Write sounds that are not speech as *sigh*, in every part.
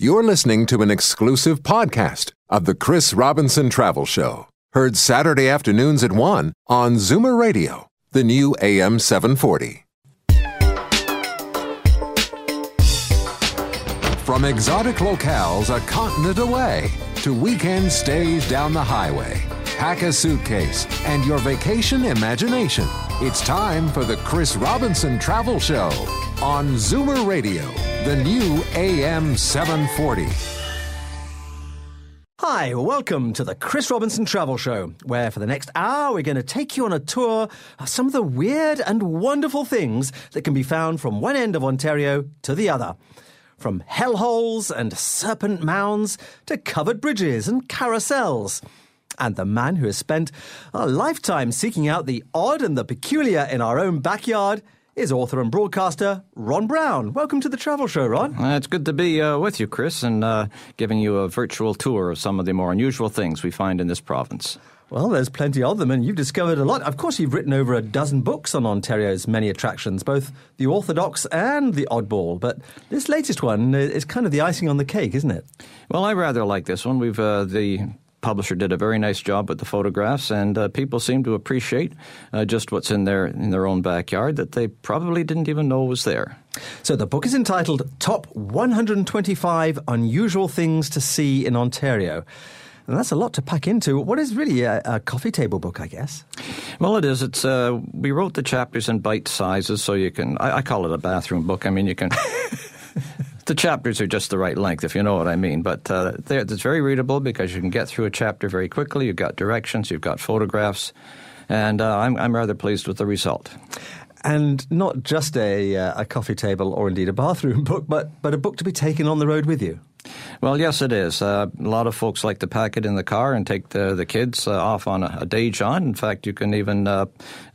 You're listening to an exclusive podcast of the Chris Robinson Travel Show, heard Saturday afternoons at 1 on Zoomer Radio, the new AM 740. From exotic locales a continent away to weekend stays down the highway, pack a suitcase and your vacation imagination. It's time for the Chris Robinson Travel Show on Zoomer Radio, the new AM 740. Hi, welcome to the Chris Robinson Travel Show, where for the next hour we're going to take you on a tour of some of the weird and wonderful things that can be found from one end of Ontario to the other. From hellholes and serpent mounds to covered bridges and carousels. And the man who has spent a lifetime seeking out the odd and the peculiar in our own backyard is author and broadcaster Ron Brown. Welcome to the Travel Show, Ron. Uh, it's good to be uh, with you, Chris, and uh, giving you a virtual tour of some of the more unusual things we find in this province. Well, there's plenty of them, and you've discovered a lot. Of course, you've written over a dozen books on Ontario's many attractions, both the orthodox and the oddball. But this latest one is kind of the icing on the cake, isn't it? Well, I rather like this one. We've uh, the publisher did a very nice job with the photographs, and uh, people seem to appreciate uh, just what's in their in their own backyard that they probably didn't even know was there. So the book is entitled "Top 125 Unusual Things to See in Ontario." And that's a lot to pack into what is really a, a coffee table book, I guess. Well, it is. It's uh, we wrote the chapters in bite sizes, so you can. I, I call it a bathroom book. I mean, you can. *laughs* the chapters are just the right length, if you know what I mean. But uh, it's very readable because you can get through a chapter very quickly. You've got directions, you've got photographs, and uh, I'm, I'm rather pleased with the result. And not just a, uh, a coffee table or indeed a bathroom *laughs* book, but, but a book to be taken on the road with you. Well, yes, it is. Uh, a lot of folks like to pack it in the car and take the, the kids uh, off on a, a, day jaunt. In fact, you can even uh,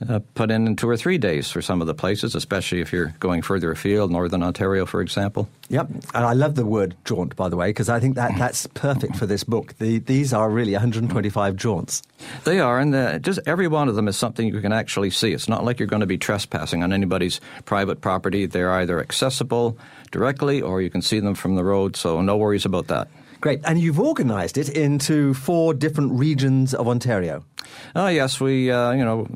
uh, put in, two or three days for some of the places, especially if you're going further afield, Northern Ontario, for example. Yep. And I love the word jaunt, by the way, because I think that *laughs* that's perfect for this book. The, these are really 125 jaunts. They are, and just every one of them is something you can actually see. It's not like you're going to be trespassing on anybody's private property. They're either accessible directly or you can see them from the road, so no worries about that. Great. And you've organised it into four different regions of Ontario. Oh, yes. We, uh, you know,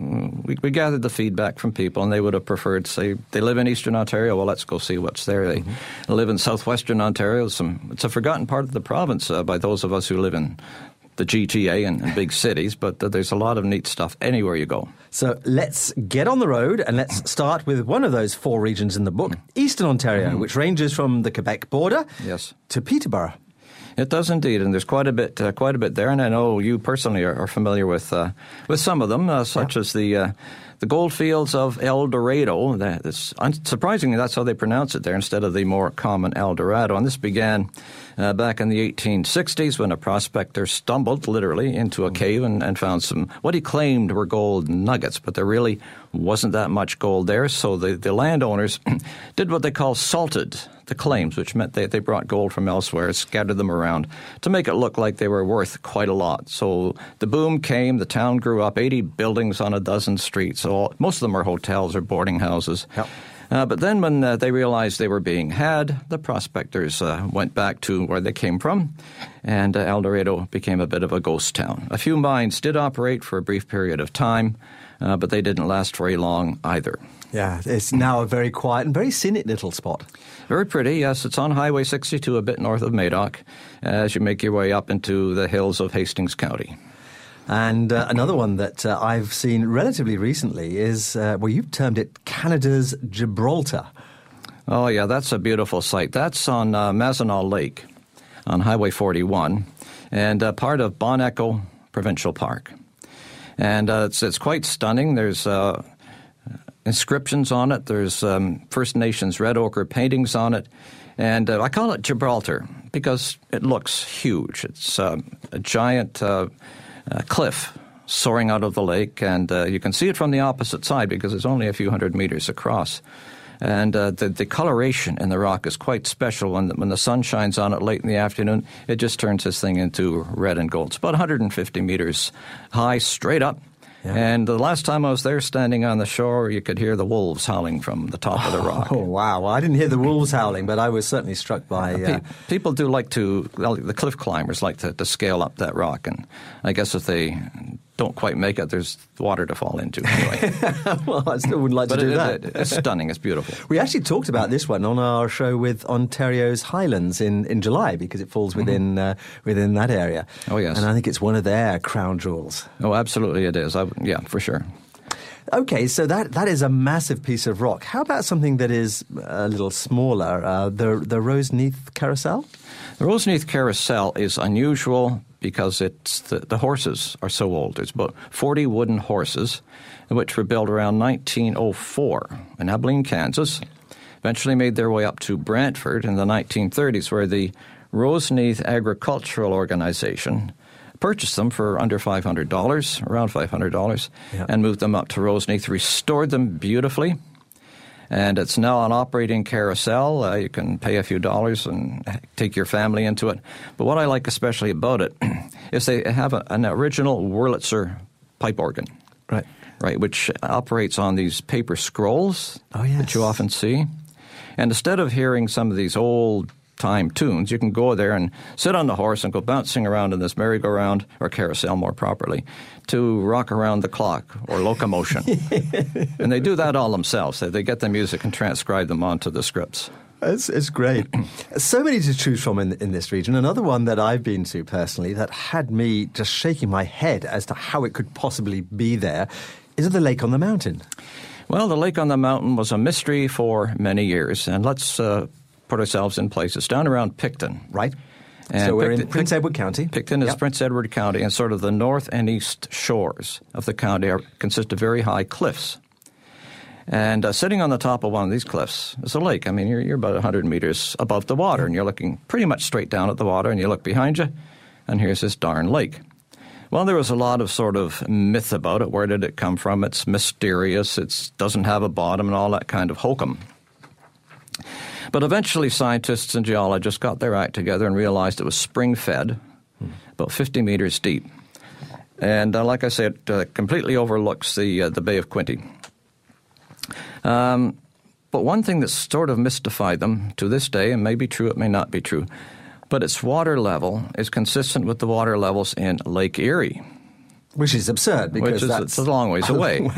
we, we, gathered the feedback from people, and they would have preferred, say, they live in Eastern Ontario. Well, let's go see what's there. They mm-hmm. live in Southwestern Ontario. Some, it's a forgotten part of the province uh, by those of us who live in the GTA and, and big cities, but there's a lot of neat stuff anywhere you go. So let's get on the road and let's start with one of those four regions in the book, Eastern Ontario, mm. which ranges from the Quebec border yes. to Peterborough. It does indeed, and there's quite a bit, uh, quite a bit there. And I know you personally are, are familiar with uh, with some of them, uh, such yeah. as the uh, the goldfields of El Dorado. That's, surprisingly, that's how they pronounce it there instead of the more common El Dorado. And this began uh, back in the 1860s when a prospector stumbled literally into a cave and, and, found some what he claimed were gold nuggets, but there really wasn't that much gold there. So the, the landowners *clears throat* did what they call salted the claims, which meant they, they brought gold from elsewhere, scattered them around to make it look like they were worth quite a lot. So the boom came, the town grew up, 80 buildings on a dozen streets. So most of them are hotels or boarding houses. Yep. Uh, but then, when uh, they realized they were being had, the prospectors uh, went back to where they came from, and uh, El Dorado became a bit of a ghost town. A few mines did operate for a brief period of time, uh, but they didn't last very long either. Yeah, it's now a very quiet and very scenic little spot. Very pretty, yes. It's on Highway 62, a bit north of Madoc, as you make your way up into the hills of Hastings County. And uh, another one that uh, I've seen relatively recently is, uh, well, you've termed it Canada's Gibraltar. Oh, yeah, that's a beautiful site. That's on uh, Lake on Highway 41 and uh, part of Bon Echo Provincial Park. And uh, it's, it's quite stunning. There's uh, inscriptions on it, there's um, First Nations red ochre paintings on it. And I call it Gibraltar because it looks huge. It's a giant uh, cliff soaring out of the lake, and uh, you can see it from the opposite side because it's only a few hundred meters across. And uh, the, the coloration in the rock is quite special. When the, when the sun shines on it late in the afternoon, it just turns this thing into red and gold. It's about 150 meters high, straight up. Yeah. And the last time I was there standing on the shore, you could hear the wolves howling from the top of the rock. Oh, *laughs* wow. Well, I didn't hear the wolves howling, but I was certainly struck by. Uh, Pe- People do like to, the cliff climbers like to, to scale up that rock. And I guess if they don't quite make it, there's water to fall into anyway. *laughs* well, I still would like to do it- that. it- it's stunning. It's beautiful. *laughs* We actually talked about this one on our show with Ontario's Highlands in, in July because it falls within uh, within that area. Mm-hmm. Oh, yes. and I think it's one of their crown jewels. Oh, absolutely it is. I, yeah, for sure. Okay, so that, that is a massive piece of rock. How about something that is a little smaller? Uh, the the Roseneath Carousel. The Roseneath Carousel is unusual because it's the, the horses are so old. There's about 40 wooden horses, which were built around 1904 in Abilene, Kansas. Eventually made their way up to Brantford in the 1930s, where the Roseneath Agricultural Organization purchased them for under $500, around $500, Yeah. and moved them up to Roseneath, restored them beautifully and it's now an operating carousel. Uh, you can pay a few dollars and take your family into it. But what I like especially about it *clears throat* is they have a, an original Wurlitzer pipe organ, Right. right, which operates on these paper scrolls Oh, yes. that you often see. And instead of hearing some of these old time tunes, you can go there and sit on the horse and go bouncing around in this merry-go-round or carousel, more properly, to rock around the clock or locomotion. *laughs* and they do that all themselves. They, they get the music and transcribe them onto the scripts. It's, it's great. *clears throat* so many to choose from in, in this region. Another one that I've been to personally that had me just shaking my head as to how it could possibly be there is the lake on the mountain. Well, the lake on the mountain was a mystery for many years, and let's uh, put ourselves in place. It's down around Picton. Right. And so we're in Prince Edward County. Picton is Yep. Prince Edward County, and sort of the north and east shores of the county are, consist of very high cliffs. And uh, sitting on the top of one of these cliffs is a lake. I mean, you're, you're about 100 meters above the water, and you're looking pretty much straight down at the water, and you look behind you, and here's this darn lake. Well, there was a lot of sort of myth about it. Where did it come from? It's mysterious. It doesn't have a bottom, and all that kind of hokum. But eventually, scientists and geologists got their act together and realized it was spring fed, about 50 meters deep. And uh, like I said, it uh, completely overlooks the, uh, the Bay of Quinte. Um, but one thing that's sort of mystified them to this day, and may be true, it may not be true, but its water level is consistent with the water levels in Lake Erie, Which is absurd because which is that's it's a long ways *laughs* away.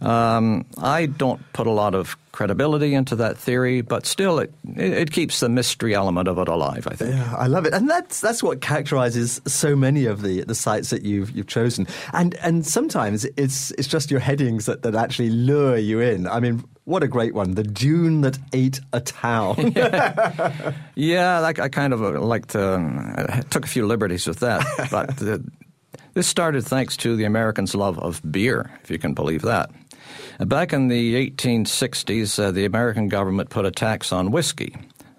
um, I don't put a lot of credibility into that theory, but still, it, it, it keeps the mystery element of it alive, I think. Yeah, I love it, and that's that's what characterises so many of the, the sites that you've you've chosen. And and sometimes it's it's just your headings that, that actually lure you in. I mean, what a great one! The dune that ate a town. *laughs* Yeah, I, I kind of uh, like to, uh, took a few liberties with that, but uh, this started thanks to the Americans' love of beer, if you can believe that. Back in the 1860s, uh, the American government put a tax on whiskey.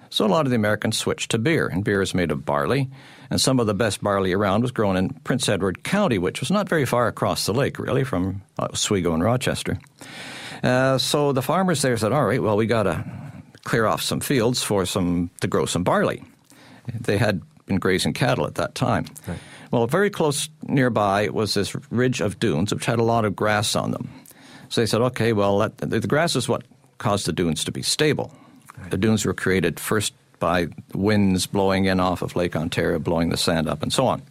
So a lot of the Americans switched to beer, and beer is made of barley. And some of the best barley around was grown in Prince Edward County, which was not very far across the lake, really, from Oswego and Rochester. Uh, so the farmers there said, "All right, well, we got to clear off some fields for some to grow some barley." They had been grazing cattle at that time. Well, very close nearby was this ridge of dunes, which had a lot of grass on them. So they said, "Okay, well, that, the, grass is what caused the dunes to be stable. The dunes were created first by winds blowing in off of Lake Ontario, blowing the sand up, and so on."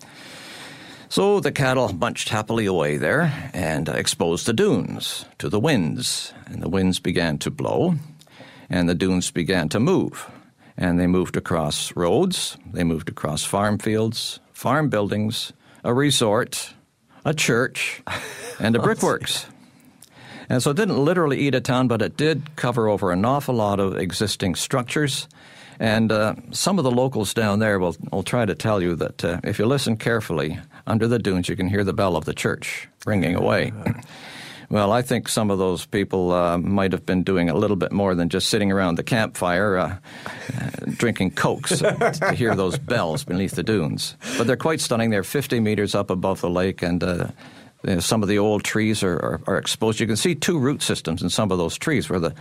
So the cattle bunched happily away there and exposed the dunes to the winds. And the winds began to blow, and the dunes began to move. And they moved across roads, they moved across farm fields, farm buildings, a resort, a church, and a *laughs* oh, brickworks. And so it didn't literally eat a town, but it did cover over an awful lot of existing structures. And uh, some of the locals down there will, will try to tell you that uh, if you listen carefully, under the dunes you can hear the bell of the church ringing away. *clears throat* well, I think some of those people uh, might have been doing a little bit more than just sitting around the campfire uh, uh, *laughs* drinking cokes to hear those bells beneath the dunes. But they're quite stunning. They're 50 meters up above the lake, and uh, uh, some of the old trees are, are, are, exposed. You can see two root systems in some of those trees where the,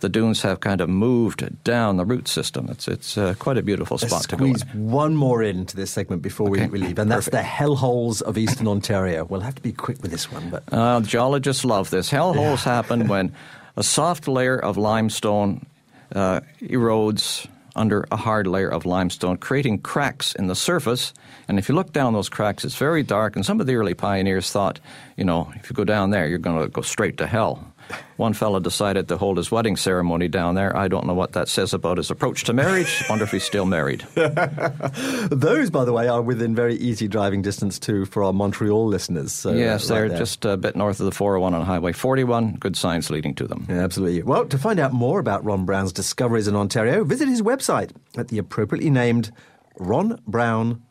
the dunes have kind of moved down the root system. It's it's uh, quite a beautiful spot Let's to go. Squeeze one more into this segment before okay. we, leave, and that's Perfect. the hellholes of eastern Ontario. We'll have to be quick with this one, but uh, geologists love this. Hellholes yeah. happen when a soft layer of limestone uh, erodes under a hard layer of limestone, creating cracks in the surface. And if you look down those cracks, it's very dark. And some of the early pioneers thought, you know, if you go down there, you're going to go straight to hell. One fellow decided to hold his wedding ceremony down there. I don't know what that says about his approach to marriage. Wonder if he's still married. *laughs* Those, by the way, are within very easy driving distance too for our Montreal listeners. So, yes, uh, they're right just a bit north of the 401 on Highway 41. Good signs leading to them. Yeah, absolutely. Well, to find out more about Ron Brown's discoveries in Ontario, visit his website at the appropriately named Ron Brown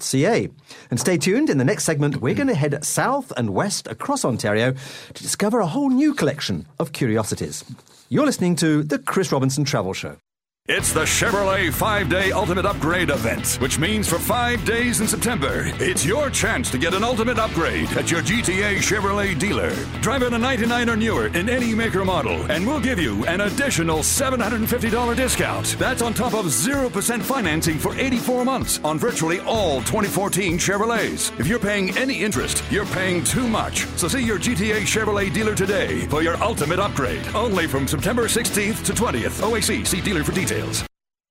ca. And stay tuned, in the next segment, we're going to head south and west across Ontario to discover a whole new collection of curiosities. You're listening to The Chris Robinson Travel Show. It's the Chevrolet 5 Day Ultimate Upgrade event, which means for five days in September, it's your chance to get an ultimate upgrade at your GTA Chevrolet dealer. Drive in a 99 or newer in any maker model, and we'll give you an additional $750 discount. That's on top of 0% financing for 84 months on virtually all 2014 Chevrolets. If you're paying any interest, you're paying too much. So see your GTA Chevrolet dealer today for your ultimate upgrade. Only from September 16th to 20th. OAC, see dealer for details details.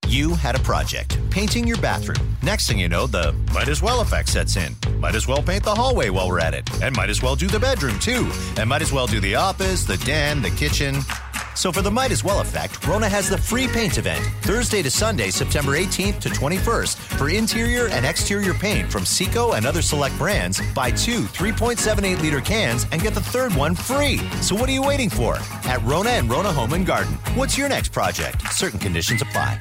You had a project, painting your bathroom. Next thing you know, the might as well effect sets in. Might as well paint the hallway while we're at it. And might as well do the bedroom too. And might as well do the office, the den, the kitchen. So for the Might As Well effect, Rona has the free paint event Thursday to Sunday, September 18th to 21st for interior and exterior paint from Sico and other select brands. Buy two 3.78 liter cans and get the third one free. So what are you waiting for? At Rona and Rona Home and Garden. What's your next project? Certain conditions apply.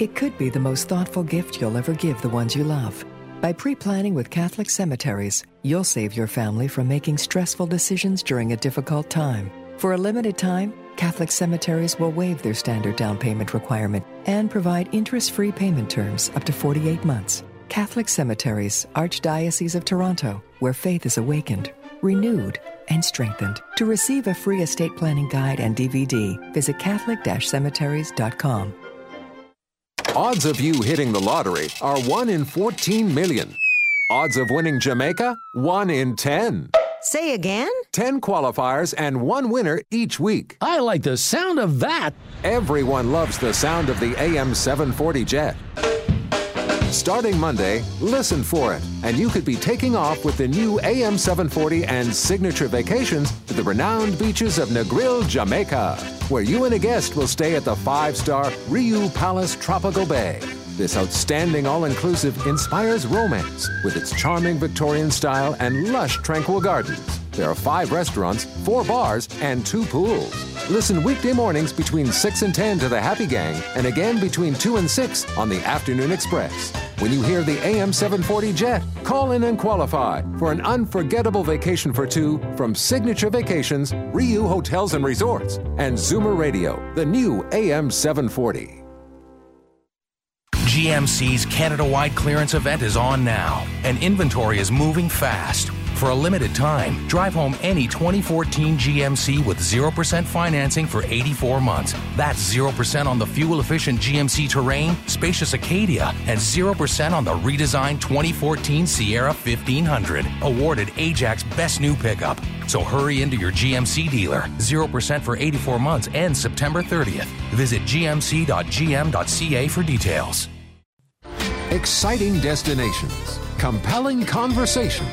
It could be the most thoughtful gift you'll ever give the ones you love. By pre planning with Catholic cemeteries, you'll save your family from making stressful decisions during a difficult time. For a limited time, Catholic cemeteries will waive their standard down payment requirement and provide interest free payment terms up to 48 months. Catholic Cemeteries, Archdiocese of Toronto, where faith is awakened, renewed, and strengthened. To receive a free estate planning guide and DVD, visit Catholic cemeteries.com. Odds of you hitting the lottery are 1 in 14 million. Odds of winning Jamaica? 1 in 10. Say again? 10 qualifiers and one winner each week. I like the sound of that. Everyone loves the sound of the AM 740 jet. Starting Monday, listen for it, and you could be taking off with the new AM 740 and signature vacations to the renowned beaches of Negril, Jamaica, where you and a guest will stay at the five star Riu Palace Tropical Bay. This outstanding all inclusive inspires romance with its charming Victorian style and lush, tranquil gardens. There are five restaurants, four bars, and two pools. Listen weekday mornings between 6 and 10 to the Happy Gang, and again between 2 and 6 on the Afternoon Express. When you hear the AM 740 jet, call in and qualify for an unforgettable vacation for two from Signature Vacations, Riu Hotels and Resorts, and Zoomer Radio, the new AM 740. GMC's Canada wide clearance event is on now, and inventory is moving fast. For a limited time, drive home any 2014 GMC with 0% financing for 84 months. That's 0% on the fuel efficient GMC Terrain, spacious Acadia, and 0% on the redesigned 2014 Sierra 1500, awarded AJAC Best New Pickup. So hurry into your GMC dealer. 0% for 84 months ends September 30th. Visit gmc.gm.ca for details. Exciting destinations, compelling conversation.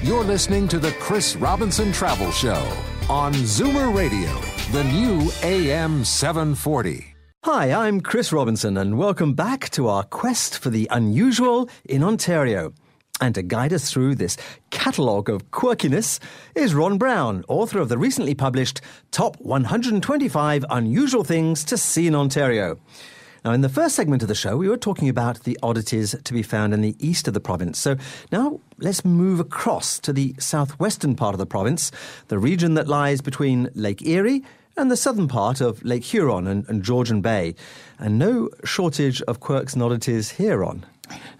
You're listening to the Chris Robinson Travel Show on Zoomer Radio, the new AM 740. Hi, I'm Chris Robinson, and welcome back to our quest for the unusual in Ontario. And to guide us through this catalogue of quirkiness is Ron Brown, author of the recently published Top 125 Unusual Things to See in Ontario. Now, in the first segment of the show, we were talking about the oddities to be found in the east of the province. So now let's move across to the southwestern part of the province, the region that lies between Lake Erie and the southern part of Lake Huron and, and Georgian Bay. And no shortage of quirks and oddities here on.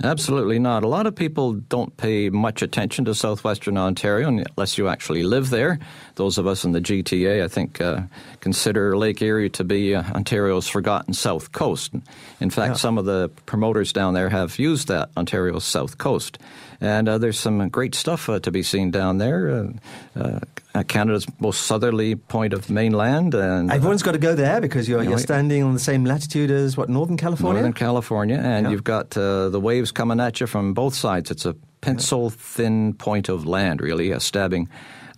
Absolutely not. A lot of people don't pay much attention to southwestern Ontario unless you actually live there. Those of us in the GTA, I think, uh, consider Lake Erie to be uh, Ontario's forgotten south coast. In fact, Yeah. some of the promoters down there have used that Ontario's south coast. And uh, there's some great stuff uh, to be seen down there. Uh, uh, Canada's most southerly point of mainland, and Everyone's got to go there because you're, You you're standing on the same latitude as what Northern California. Northern California, and Yeah. you've got uh, the waves coming at you from both sides. It's a pencil thin point of land, really, uh, stabbing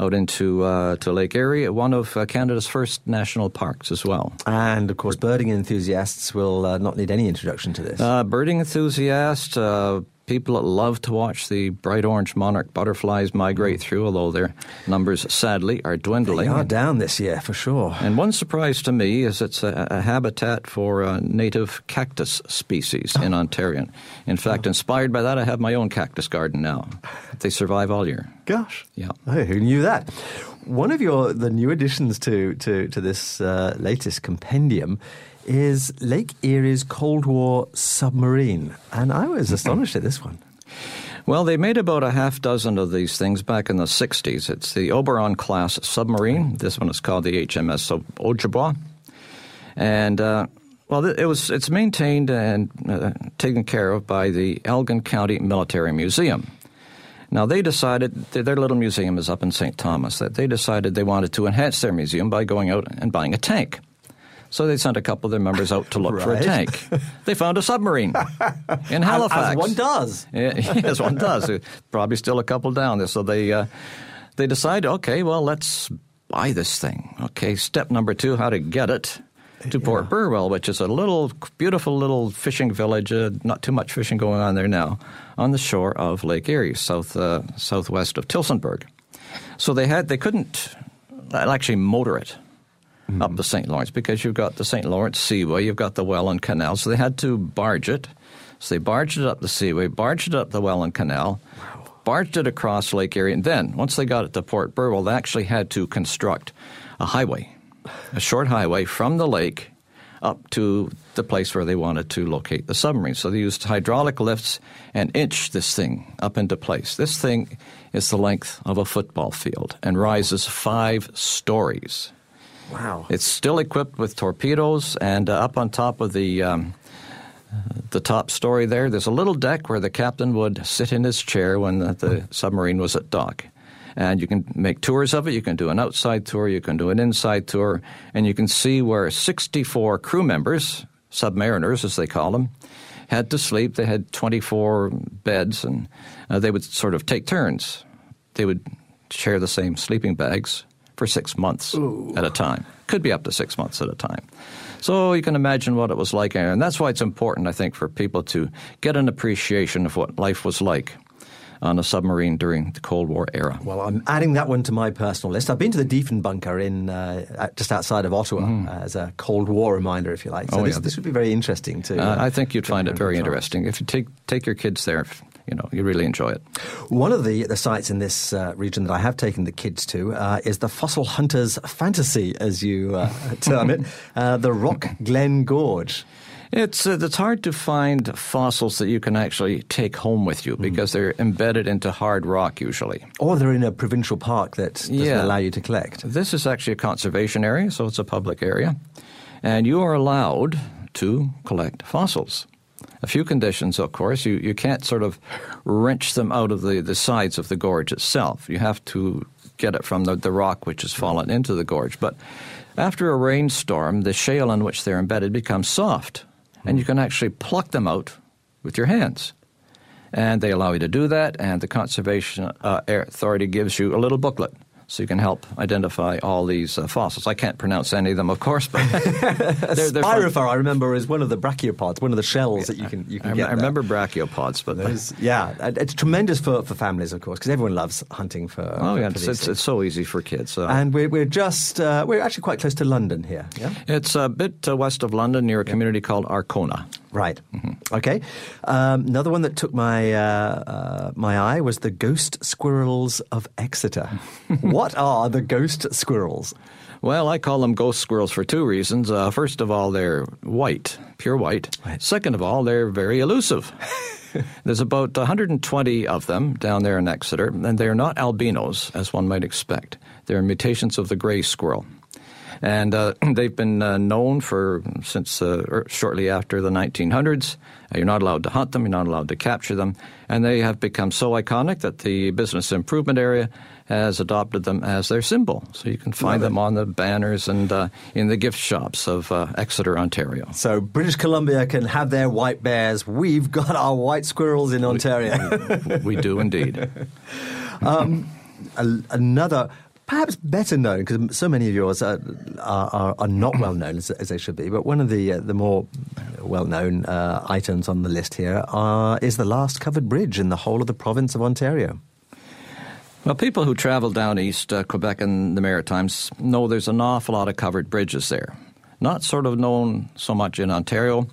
out into uh, to Lake Erie, one of uh, Canada's first national parks as well. And of course, birding enthusiasts will uh, not need any introduction to this. Uh, birding enthusiasts, uh, people that love to watch the bright orange monarch butterflies migrate through, although their numbers sadly are dwindling. they are down this year for sure. And one surprise to me is it's a, a habitat for uh, native cactus species in Ontario. In fact, inspired by that, I have my own cactus garden now. They survive all year. Gosh. Yeah. Oh, who knew that? One of your the new additions to to, to this uh, latest compendium is Lake Erie's Cold War submarine, and I was astonished at this one. Well, they made about a half dozen of these things back in the 60s. It's the Oberon class submarine. This one is called the HMS Ojibwa. And, uh, well, it was it's maintained and uh, taken care of by the Elgin County Military Museum. Now, they decided, their their little museum is up in St. Thomas, that they decided they wanted to enhance their museum by going out and buying a tank. So they sent a couple of their members out to look for a tank. They found a submarine in *laughs* Halifax. As one does. Yeah, *laughs* yes, one does. Probably still a couple down there. So they uh, they decide, okay, well, let's buy this thing. Okay, step number two, how to get it to Port Burwell, which is a little beautiful little fishing village. Uh, not too much fishing going on there now, on the shore of Lake Erie, south uh, southwest of Tillsonburg. So they had they couldn't uh, actually motor it up mm-hmm. the St. Lawrence because you've got the St. Lawrence Seaway, you've got the Welland Canal. So they had to barge it. So they barged it up the Seaway, barged it up the Welland Canal, barged it across Lake Erie, and then once they got it to Port Burwell, they actually had to construct a highway, a short highway from the lake up to the place where they wanted to locate the submarine. So they used hydraulic lifts and inched this thing up into place. This thing is the length of a football field and rises five stories. Wow. It's still equipped with torpedoes, and uh, up on top of the um, the top story there, there's a little deck where the captain would sit in his chair when the, the submarine was at dock. And you can make tours of it. You can do an outside tour. You can do an inside tour, and you can see where 64 crew members, submariners as they call them, had to sleep. They had 24 beds, and uh, they would sort of take turns. They would share the same sleeping bags for six months at a time. Could be up to six months at a time. So you can imagine what it was like, and that's why it's important, I think, for people to get an appreciation of what life was like on a submarine during the Cold War era. Well, I'm adding that one to my personal list. I've been to the Diefenbunker in uh, just outside of Ottawa uh, as a Cold War reminder, if you like. So Mm. Oh, this, yeah. this would be very interesting to. Uh, uh, I think you'd find it very interesting if you take take your kids there. You know, you really enjoy it. One of the, the sites in this uh, region that I have taken the kids to uh, is the Fossil Hunter's Fantasy, as you uh, *laughs* term it, uh, the Rock Glen Gorge. It's uh, it's hard to find fossils that you can actually take home with you because they're embedded into hard rock usually. Or they're in a provincial park that doesn't Yeah. allow you to collect. This is actually a conservation area, so it's a public area, and you are allowed to collect fossils. A few conditions, of course. You, you can't sort of wrench them out of the, the sides of the gorge itself. You have to get it from the, the rock which has fallen into the gorge. But after a rainstorm, the shale in which they're embedded becomes soft, and you can actually pluck them out with your hands. And they allow you to do that, and the Conservation uh, Authority gives you a little booklet so you can help identify all these uh, fossils. I can't pronounce any of them, of course, but *laughs* they're, they're. Spirophore, I remember, is one of the brachiopods, one of the shells that you can you can I, get. I there. remember brachiopods, but Those- *laughs* yeah, it's tremendous for, for families, of course, because everyone loves hunting for. oh for yeah, it's, it's, it's so easy for kids. So. and we're, we're just uh, we're actually quite close to London here. Yeah, it's a bit uh, west of London, near a community called Arkona. Right. Mm-hmm. Okay. Um, another one that took my uh, uh, my eye was the ghost squirrels of Exeter. *laughs* what are the ghost squirrels? Well, I call them ghost squirrels for two reasons. Uh, first of all, they're white, pure white. Right. Second of all, they're very elusive. *laughs* There's about 120 of them down there in Exeter, and they're not albinos, as one might expect. They're mutations of the gray squirrel. And uh, *clears throat* they've been uh, known for since uh, er, shortly after the 1900s. you're not allowed to hunt them, you're not allowed to capture them, and they have become so iconic that the business improvement area has adopted them as their symbol. So you can find them on the banners and uh, in the gift shops of uh, Exeter, Ontario. So British Columbia can have their white bears. We've got our white squirrels in Ontario. we, *laughs* we do indeed. *laughs* um, another perhaps better known because so many of yours are, are, are not well known as, as, they should be. But one of the uh, the more well known uh, items on the list here are, is the last covered bridge in the whole of the province of Ontario. Well, people who travel down east, uh, Quebec and the Maritimes, know there's an awful lot of covered bridges there. Not sort of known so much in Ontario.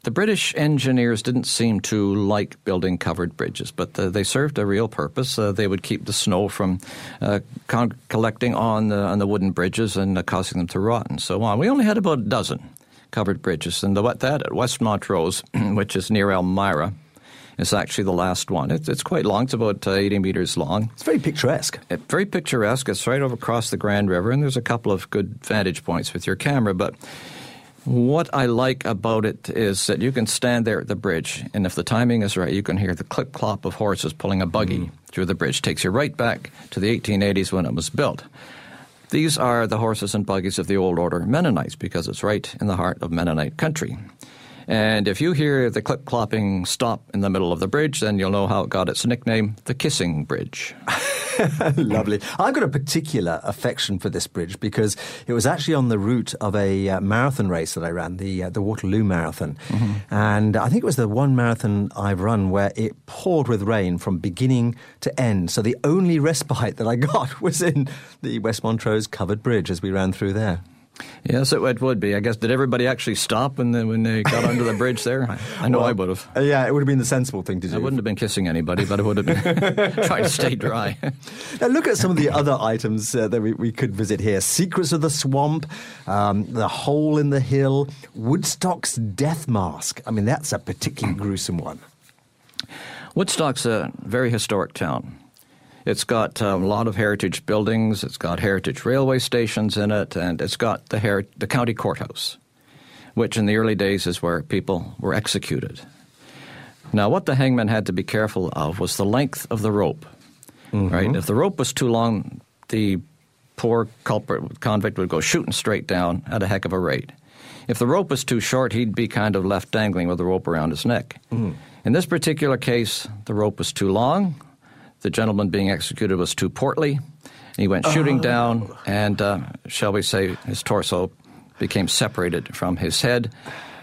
Uh, the British engineers didn't seem to like building covered bridges, but uh, they served a real purpose. Uh, they would keep the snow from uh, con- collecting on the, on the wooden bridges and uh, causing them to rot and so on. We only had about a dozen covered bridges, and the, that at West Montrose, *clears throat* which is near Elmira, is actually the last one. It's, it's quite long. It's about uh, 80 meters long. It's very picturesque. It, very picturesque. It's right over across the Grand River, and there's a couple of good vantage points with your camera, but what I like about it is that you can stand there at the bridge, and if the timing is right, you can hear the clip clop of horses pulling a buggy mm. through the bridge. Takes you right back to the 1880s when it was built. These are the horses and buggies of the old order Mennonites because it's right in the heart of Mennonite country. And if you hear the clip clopping stop in the middle of the bridge, then you'll know how it got its nickname, the Kissing Bridge. *laughs* Lovely. I've got a particular affection for this bridge because it was actually on the route of a uh, marathon race that I ran, the uh, the Waterloo Marathon, mm-hmm. and I think it was the one marathon I've run where it poured with rain from beginning to end. So the only respite that I *laughs* got was in the West Montrose covered bridge as we ran through there. Yes, it, it, would be. I guess did everybody actually stop when they, when they got under the bridge there? *laughs* I, I know well, I would have. Uh, yeah, it would have been the sensible thing to do. I wouldn't have been kissing anybody, but I would have been *laughs* trying to stay dry. now look at some of the other items uh, that we, we, could visit here: Secrets of the Swamp, um, the Hole in the Hill, Woodstock's Death Mask. I mean, that's a particularly gruesome one. Woodstock's a very historic town. It's got um, a lot of heritage buildings. It's got heritage railway stations in it, and it's got the, her- the county courthouse, which in the early days is where people were executed. Now, what the hangman had to be careful of was the length of the rope. Mm-hmm. Right? If the rope was too long, the poor culprit convict would go shooting straight down at a heck of a rate. If the rope was too short, he'd be kind of left dangling with the rope around his neck. Mm. In this particular case, the rope was too long, the gentleman being executed was too portly. He went shooting oh. down, and uh, shall we say, his torso became separated from his head.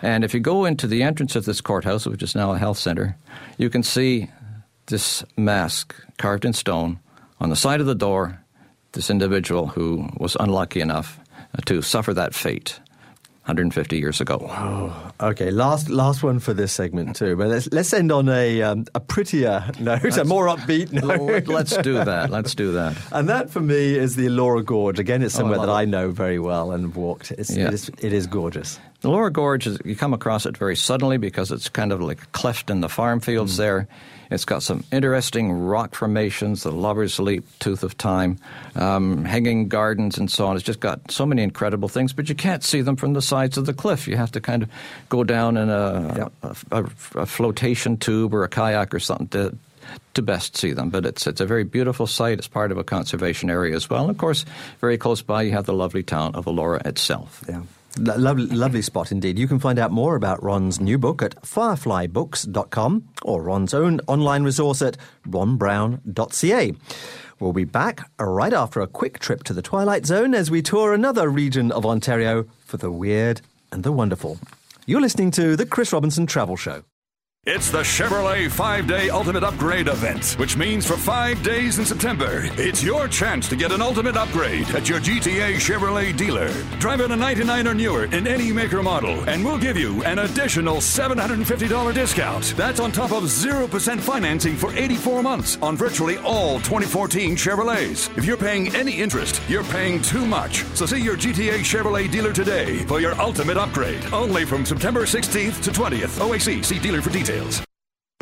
And if you go into the entrance of this courthouse, which is now a health center, you can see this mask carved in stone on the side of the door. This individual who was unlucky enough to suffer that fate. 150 years ago. Wow. Okay, last last one for this segment too. But let's let's end on a um, a prettier note, let's, a more upbeat note. let's do that. Let's do that. *laughs* And that for me is the Elora Gorge. Again, it's oh, somewhere oh, that it. I know very well and have walked. It's, yeah. it, is, it is gorgeous. The Elora Gorge is you come across it very suddenly because it's kind of like a cleft in the farm fields mm. there. It's got some interesting rock formations, the Lover's Leap, Tooth of Time, um, hanging gardens, and so on. It's just got so many incredible things, but you can't see them from the sides of the cliff. You have to kind of go down in a, yep. a, a, a flotation tube or a kayak or something to, to best see them. But it's it's a very beautiful site. It's part of a conservation area as well. And of course, very close by, you have the lovely town of Elora itself. Yeah. Lovely, lovely spot indeed. You can find out more about Ron's new book at fireflybooks.com or Ron's own online resource at ronbrown.ca. We'll be back right after a quick trip to the Twilight Zone as we tour another region of Ontario for the weird and the wonderful. You're listening to the Chris Robinson Travel Show. It's the Chevrolet 5 Day Ultimate Upgrade event, which means for five days in September, it's your chance to get an ultimate upgrade at your GTA Chevrolet dealer. Drive in a 99 or newer in any maker model, and we'll give you an additional $750 discount. That's on top of 0% financing for 84 months on virtually all 2014 Chevrolets. If you're paying any interest, you're paying too much. So see your GTA Chevrolet dealer today for your ultimate upgrade. Only from September 16th to 20th. OAC, see dealer for details sales.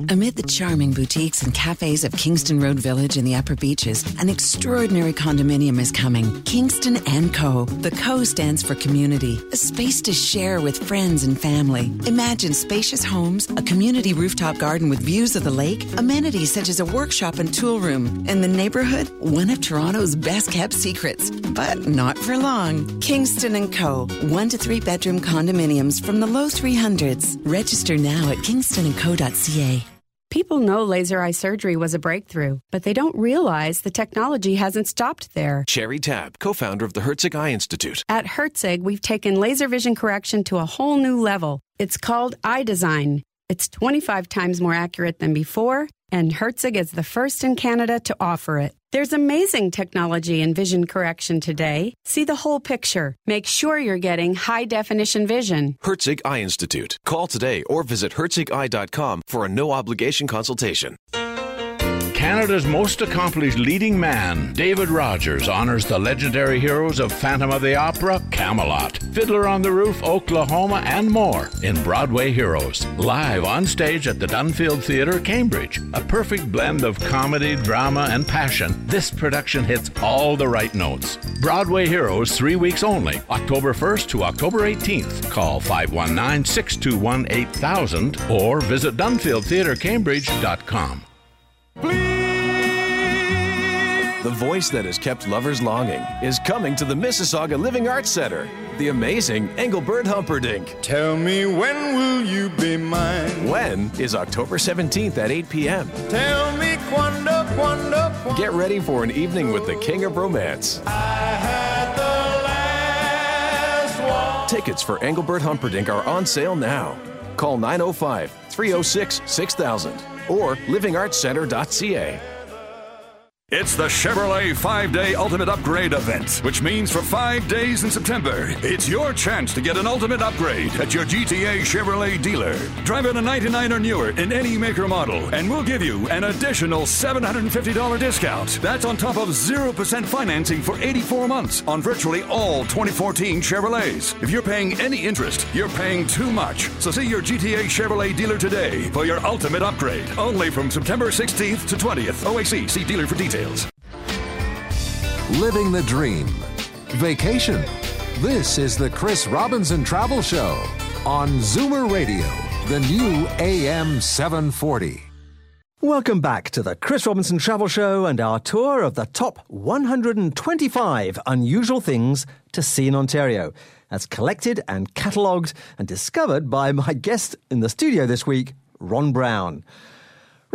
Amid the charming boutiques and cafes of Kingston Road Village in the Upper Beaches, an extraordinary condominium is coming. Kingston Co. The Co stands for community, a space to share with friends and family. Imagine spacious homes, a community rooftop garden with views of the lake, amenities such as a workshop and tool room, and the neighborhood, one of Toronto's best kept secrets. But not for long. Kingston Co. One to three bedroom condominiums from the low 300s. Register now at kingstonandco.ca. People know laser eye surgery was a breakthrough, but they don't realize the technology hasn't stopped there. Cherry Tabb, co founder of the Herzig Eye Institute. At Herzig, we've taken laser vision correction to a whole new level. It's called iDesign. It's 25 times more accurate than before, and Herzig is the first in Canada to offer it. There's amazing technology in vision correction today. See the whole picture. Make sure you're getting high definition vision. Herzig Eye Institute. Call today or visit herzigeye.com for a no obligation consultation. Canada's most accomplished leading man, David Rogers, honors the legendary heroes of Phantom of the Opera, Camelot, Fiddler on the Roof, Oklahoma, and more in Broadway Heroes. Live on stage at the Dunfield Theatre, Cambridge. A perfect blend of comedy, drama, and passion, this production hits all the right notes. Broadway Heroes, three weeks only, October 1st to October 18th. Call 519 621 8000 or visit DunfieldTheatreCambridge.com. The voice that has kept lovers longing is coming to the Mississauga Living Arts Center. The amazing Engelbert Humperdinck. Tell me when will you be mine? When is October 17th at 8 p.m. Tell me quando, quando, quando. Get ready for an evening with the King of Romance. I had the last one. Tickets for Engelbert Humperdinck are on sale now. Call 905 306 6000 or livingartscenter.ca. It's the Chevrolet five day ultimate upgrade event, which means for five days in September, it's your chance to get an ultimate upgrade at your GTA Chevrolet dealer. Drive in a 99 or newer in any maker model, and we'll give you an additional $750 discount. That's on top of 0% financing for 84 months on virtually all 2014 Chevrolets. If you're paying any interest, you're paying too much. So see your GTA Chevrolet dealer today for your ultimate upgrade. Only from September 16th to 20th. OAC, see dealer for details. Living the dream. Vacation. This is the Chris Robinson Travel Show on Zoomer Radio, the new AM 740. Welcome back to the Chris Robinson Travel Show and our tour of the top 125 unusual things to see in Ontario, as collected and catalogued and discovered by my guest in the studio this week, Ron Brown.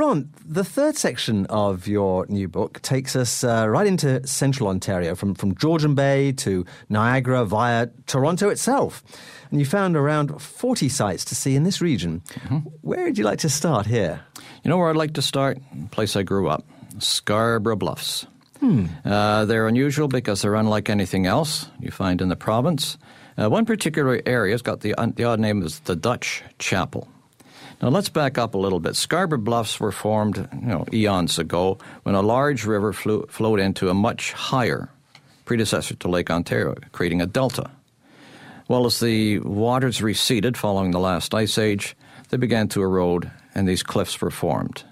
Ron, the third section of your new book takes us uh, right into central Ontario, from, from Georgian Bay to Niagara via Toronto itself. And you found around 40 sites to see in this region. Mm-hmm. Where would you like to start here? You know where I'd like to start? The place I grew up, Scarborough Bluffs. Hmm. Uh, they're unusual because they're unlike anything else you find in the province. Uh, one particular area has got the, the odd name is the Dutch Chapel. Now let's back up a little bit. Scarborough Bluffs were formed, you know, eons ago when a large river flew, flowed into a much higher predecessor to Lake Ontario, creating a delta. Well, as the waters receded following the last ice age, they began to erode and these cliffs were formed.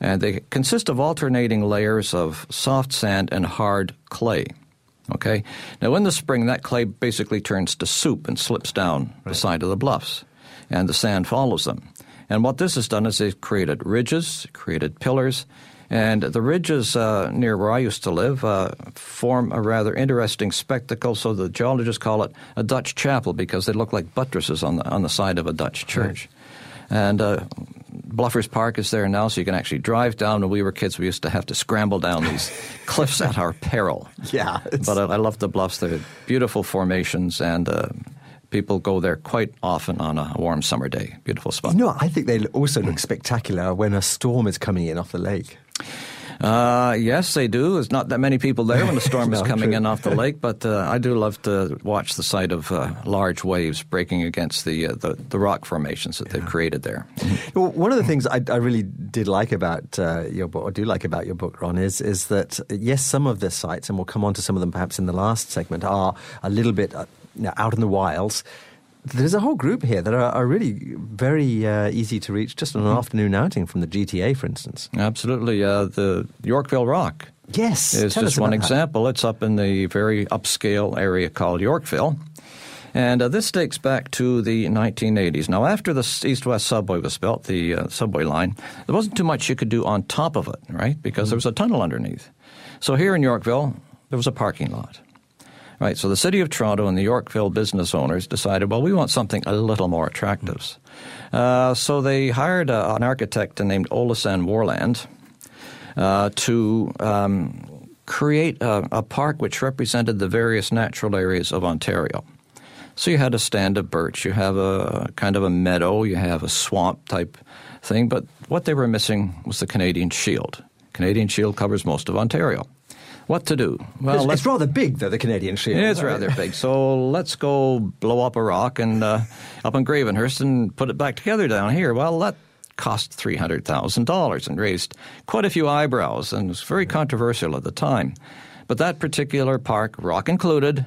And they consist of alternating layers of soft sand and hard clay. Okay? Now, in the spring, that clay basically turns to soup and slips down right. the side of the bluffs, and the sand follows them. And what this has done is they've created ridges, created pillars, and the ridges uh, near where I used to live uh, form a rather interesting spectacle. So the geologists call it a Dutch chapel because they look like buttresses on the on the side of a Dutch church. Right. And uh, Bluffers Park is there now, so you can actually drive down. When we were kids, we used to have to scramble down these *laughs* cliffs at our peril. Yeah, but I, I, love the bluffs. They're beautiful formations, and uh, people go there quite often on a warm summer day. Beautiful spot. You know, I think they also look spectacular when a storm is coming in off the lake. Uh, yes, they do. There's not that many people there when the storm *laughs* no, is coming true. in off the *laughs* lake, but uh, I do love to watch the sight of uh, large waves breaking against the, uh, the, the rock formations that yeah. they've created there. Well, one of the things I, I really did like about uh, your book, or do like about your book, Ron, is is that yes, some of the sites, and we'll come on to some of them perhaps in the last segment, are a little bit uh, out in the wilds There's a whole group here that are, are really very uh, easy to reach just on an afternoon outing from the GTA, for instance. Absolutely. Uh, the Yorkville Rock Yes, is just one about that. example. It's up in the very upscale area called Yorkville. And uh, this dates back to the 1980s. Now, after the East West subway was built, the uh, subway line, there wasn't too much you could do on top of it, right? Because there was a tunnel underneath. So here in Yorkville, there was a parking lot. Right, so the city of Toronto and the Yorkville business owners decided, well, we want something a little more attractive. Uh, so they hired uh, an architect named Oleson Worland uh, to um, create a, a park which represented the various natural areas of Ontario. So you had a stand of birch, you have a kind of a meadow, you have a swamp type thing, but what they were missing was the Canadian Shield. Canadian Shield covers most of Ontario. What to do? it's, it's rather big, though, the Canadian Shield. it is rather big. So let's go blow up a rock and uh, up in Gravenhurst and put it back together down here. Well, that cost three hundred thousand dollars and raised quite a few eyebrows and was very controversial at the time. But that particular park, rock included.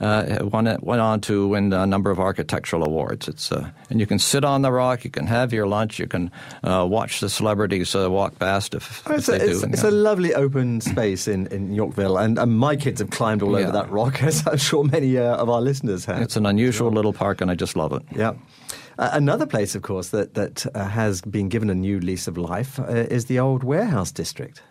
Uh, went, went on to win a number of architectural awards. It's uh, and you can sit on the rock, you can have your lunch, you can uh, watch the celebrities uh, walk past if, Oh, if It's, they a, do. it's, and, it's a lovely open space in, in Yorkville, and, and my kids have climbed all Yeah. over that rock, *laughs* as I'm sure many uh, of our listeners have. it's an unusual little park, and I just love it. Yeah. Uh, another place, of course, that, that uh, has been given a new lease of life uh, is the old warehouse district.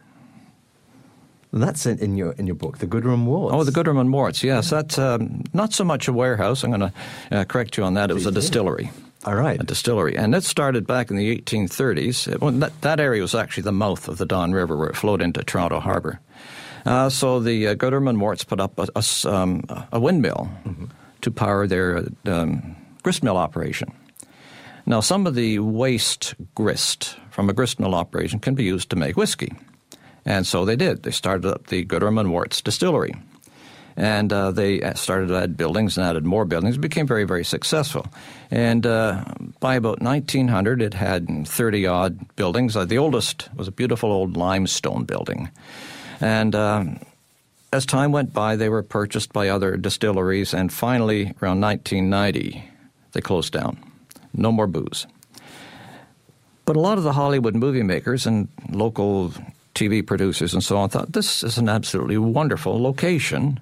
And that's in, in your in your book, the Gooderham Worts. Oh, the Gooderham and Worts. Yes, that's um, not so much a warehouse. I'm going to uh, correct you on that. It was a distillery. All right. A distillery. And it started back in the 1830s. It, well, that, that area was actually the mouth of the Don River where it flowed into Toronto Harbor. Uh, so the uh, Gooderham and Worts put up a, a um, a windmill to power their um, grist mill operation. Now, some of the waste grist from a grist mill operation can be used to make whiskey. And so they did. They started up the Gooderham and Worts distillery. And uh, they started to add buildings and added more buildings. It became very, very successful. And uh, by about 1900, it had 30 odd buildings. Uh, the oldest was a beautiful old limestone building. And um, as time went by, they were purchased by other distilleries. And finally, around 1990, they closed down. No more booze. But a lot of the Hollywood movie makers and local TV producers and so on thought this is an absolutely wonderful location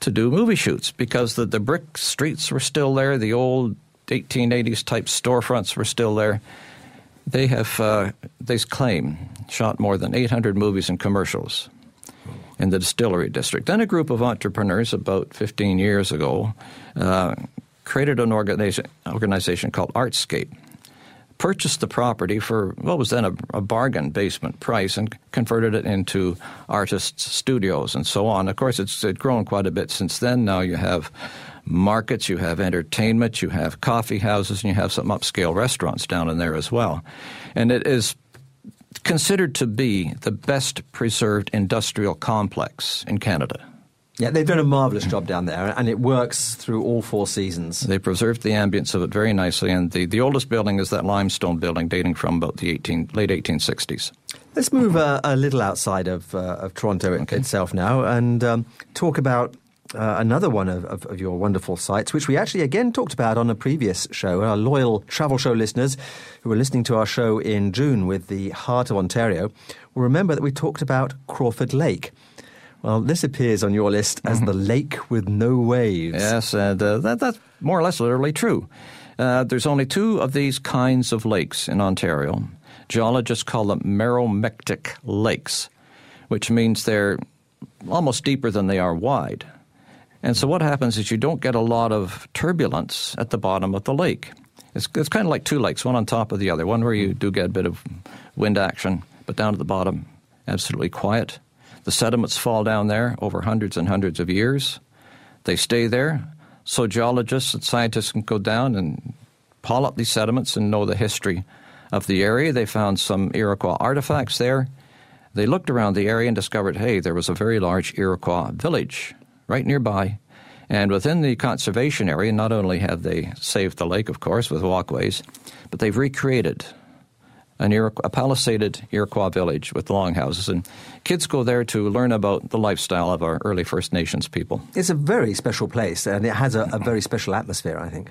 to do movie shoots because the, the brick streets were still there, the old 1880s type storefronts were still there. They have, uh, they claim, shot more than 800 movies and commercials in the distillery district. Then a group of entrepreneurs about 15 years ago uh, created an organization, organization called Artscape purchased the property for what was then a, a, bargain basement price and converted it into artists' studios and so on. Of course, it's, it's grown quite a bit since then. Now you have markets, you have entertainment, you have coffee houses, and you have some upscale restaurants down in there as well. And it is considered to be the best preserved industrial complex in Canada. Yeah, they've done a marvelous job down there, and it works through all four seasons. They preserved the ambience of it very nicely, and the, the oldest building is that limestone building dating from about the 18, late 1860s. Let's move uh, a little outside of, uh, of Toronto okay. itself now and um, talk about uh, another one of, of, of, your wonderful sites, which we actually again talked about on a previous show. Our loyal travel show listeners who were listening to our show in June with the Heart of Ontario will remember that we talked about Crawford Lake. Well, this appears on your list as mm-hmm. the lake with no waves. Yes, and uh, that, that's more or less literally true. Uh, there's only two of these kinds of lakes in Ontario. Geologists call them meromictic lakes, which means they're almost deeper than they are wide. And so what happens is you don't get a lot of turbulence at the bottom of the lake. It's, it's kind of like two lakes, one on top of the other, one where you do get a bit of wind action, but down at the bottom, absolutely quiet. The sediments fall down there over hundreds and hundreds of years. They stay there. So geologists and scientists can go down and haul up these sediments and know the history of the area. They found some Iroquois artifacts there. They looked around the area and discovered, hey, there was a very large Iroquois village right nearby. And within the conservation area, not only have they saved the lake, of course, with walkways, but they've recreated an Iroquois, a palisaded Iroquois village with longhouses. And kids go there to learn about the lifestyle of our early First Nations people. It's a very special place, and it has a, a very special atmosphere, I think.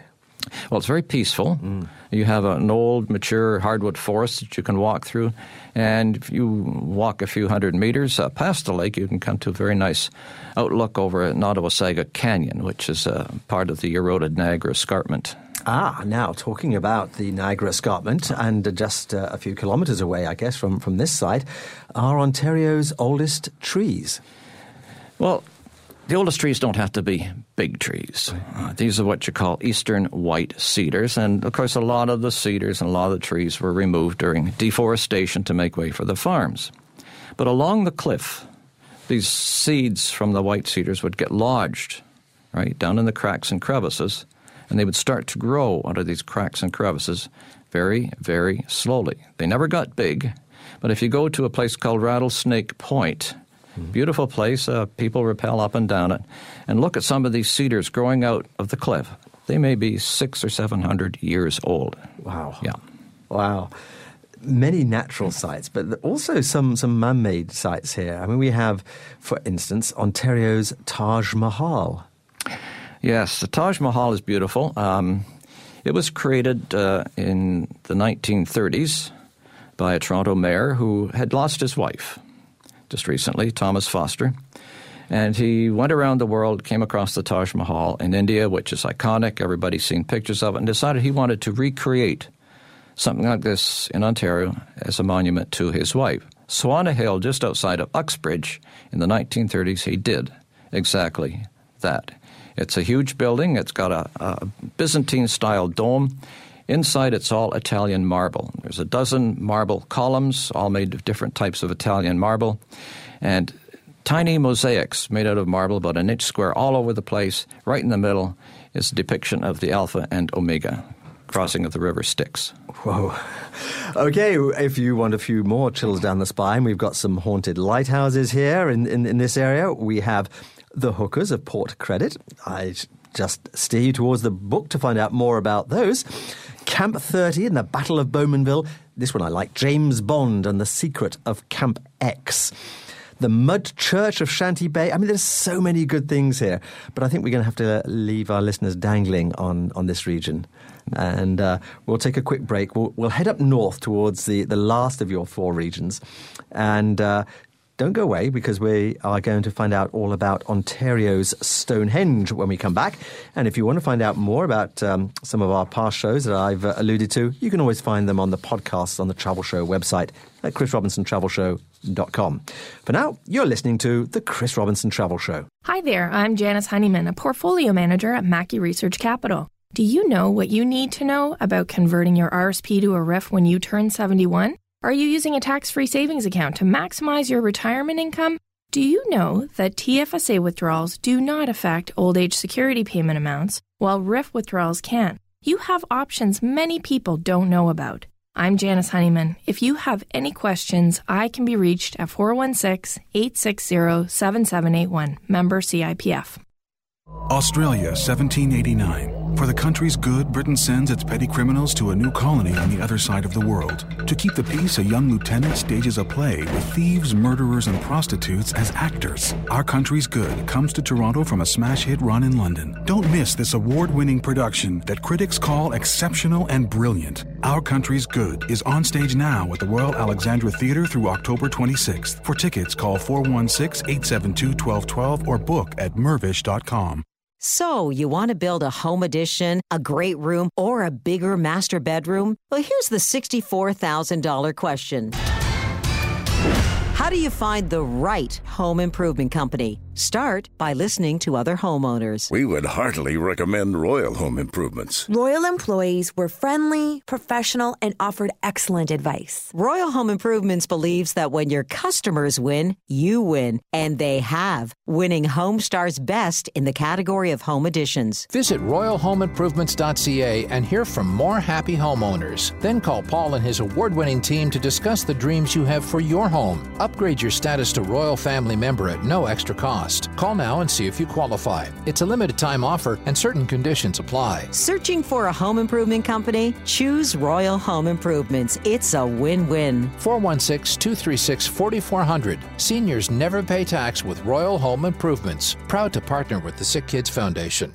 Well, it's very peaceful. Mm. You have an old, mature hardwood forest that you can walk through. And if you walk a few hundred meters uh, past the lake, you can come to a very nice outlook over Nassagaweya Canyon, which is uh, part of the eroded Niagara Escarpment. Ah, now talking about the Niagara Escarpment, and just uh, a few kilometres away, I guess, from, from this site, are Ontario's oldest trees. Well, the oldest trees don't have to be big trees. Uh, these are what you call eastern white cedars. And of course, a lot of the cedars and a lot of the trees were removed during deforestation to make way for the farms. But along the cliff, these seeds from the white cedars would get lodged, right, down in the cracks and crevices, and they would start to grow under these cracks and crevices very, very slowly. They never got big, but if you go to a place called Rattlesnake Point, Beautiful place. Uh, people rappel up and down it. And look at some of these cedars growing out of the cliff. They may be six or seven hundred years old. Wow. Yeah. Wow. Many natural sites, but also some, some man made sites here. I mean, we have, for instance, Ontario's Taj Mahal. Yes, the Taj Mahal is beautiful. Um, it was created uh, in the 1930s by a Toronto mayor who had lost his wife just recently, Thomas Foster. And he went around the world, came across the Taj Mahal in India, which is iconic. Everybody's seen pictures of it, and decided he wanted to recreate something like this in Ontario as a monument to his wife. So on a hill just outside of Uxbridge in the 1930s, he did exactly that. It's a huge building. It's got a, a Byzantine style dome. Inside, it's all Italian marble. There's a dozen marble columns, all made of different types of Italian marble, and tiny mosaics made out of marble, about an inch square, all over the place. Right in the middle is a depiction of the Alpha and Omega crossing of the river Styx. Whoa. *laughs* Okay, if you want a few more chills down the spine, we've got some haunted lighthouses here in, in, in this area. We have the Hookers of Port Credit. I just steer you towards the book to find out more about those. Camp 30 and the Battle of Bowmanville. This one I like. James Bond and the Secret of Camp X. The Mud Church of Shanty Bay. I mean, there's so many good things here, but I think we're going to have to leave our listeners dangling on, on this region. And uh, we'll take a quick break. We'll, we'll head up north towards the, the last of your four regions and uh, don't go away because we are going to find out all about Ontario's Stonehenge when we come back. And if you want to find out more about um, some of our past shows that I've uh, alluded to, you can always find them on the podcast on the Travel Show website at chrisrobinsontravelshow.com. For now, you're listening to The Chris Robinson Travel Show. Hi there, I'm Janice Honeyman, a portfolio manager at Mackie Research Capital. Do you know what you need to know about converting your RSP to a RRIF when you turn 71? Are you using a tax free savings account to maximize your retirement income? Do you know that TFSA withdrawals do not affect old age security payment amounts, while RRIF withdrawals can? You have options many people don't know about. I'm Janice Honeyman. If you have any questions, I can be reached at 416 860 7781, member CIPF. Australia, 1789. For the country's good, Britain sends its petty criminals to a new colony on the other side of the world. To keep the peace, a young lieutenant stages a play with thieves, murderers, and prostitutes as actors. Our Country's Good comes to Toronto from a smash hit run in London. Don't miss this award winning production that critics call exceptional and brilliant. Our Country's Good is on stage now at the Royal Alexandra Theatre through October 26th. For tickets, call 416 872 1212 or book at mirvish.com. So, you want to build a home addition, a great room, or a bigger master bedroom? Well, here's the $64,000 question. How do you find the right home improvement company? Start by listening to other homeowners. We would heartily recommend Royal Home Improvements. Royal employees were friendly, professional, and offered excellent advice. Royal Home Improvements believes that when your customers win, you win. And they have, winning Home Stars Best in the category of home additions. Visit royalhomeimprovements.ca and hear from more happy homeowners. Then call Paul and his award winning team to discuss the dreams you have for your home. Upgrade your status to Royal Family Member at no extra cost cost. Call now and see if you qualify. It's a limited time offer and certain conditions apply. Searching for a home improvement company? Choose Royal Home Improvements. It's a win win. 416 236 4400. Seniors never pay tax with Royal Home Improvements. Proud to partner with the Sick Kids Foundation.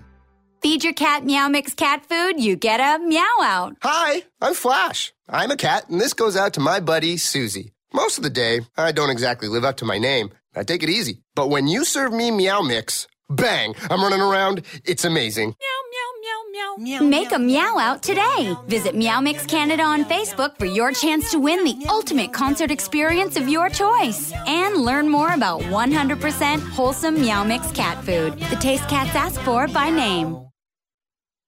Feed your cat Meow Mix cat food, you get a meow out. Hi, I'm Flash. I'm a cat, and this goes out to my buddy, Susie. Most of the day, I don't exactly live up to my name. I take it easy. But when you serve me Meow Mix, bang, I'm running around. It's amazing. Meow, meow, meow, meow, meow. Make a meow out today. Visit Meow Mix Canada on Facebook for your chance to win the ultimate concert experience of your choice. And learn more about 100% wholesome Meow Mix cat food. The taste cats ask for by name.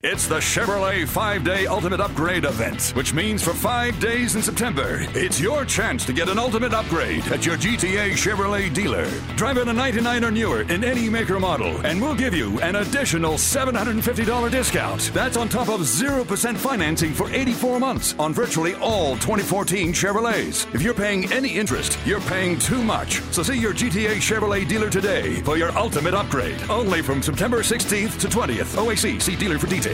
It's the Chevrolet five day ultimate upgrade event, which means for five days in September, it's your chance to get an ultimate upgrade at your GTA Chevrolet dealer. Drive in a 99 or newer in any maker model, and we'll give you an additional $750 discount. That's on top of 0% financing for 84 months on virtually all 2014 Chevrolets. If you're paying any interest, you're paying too much. So see your GTA Chevrolet dealer today for your ultimate upgrade. Only from September 16th to 20th. OAC, see dealer for details.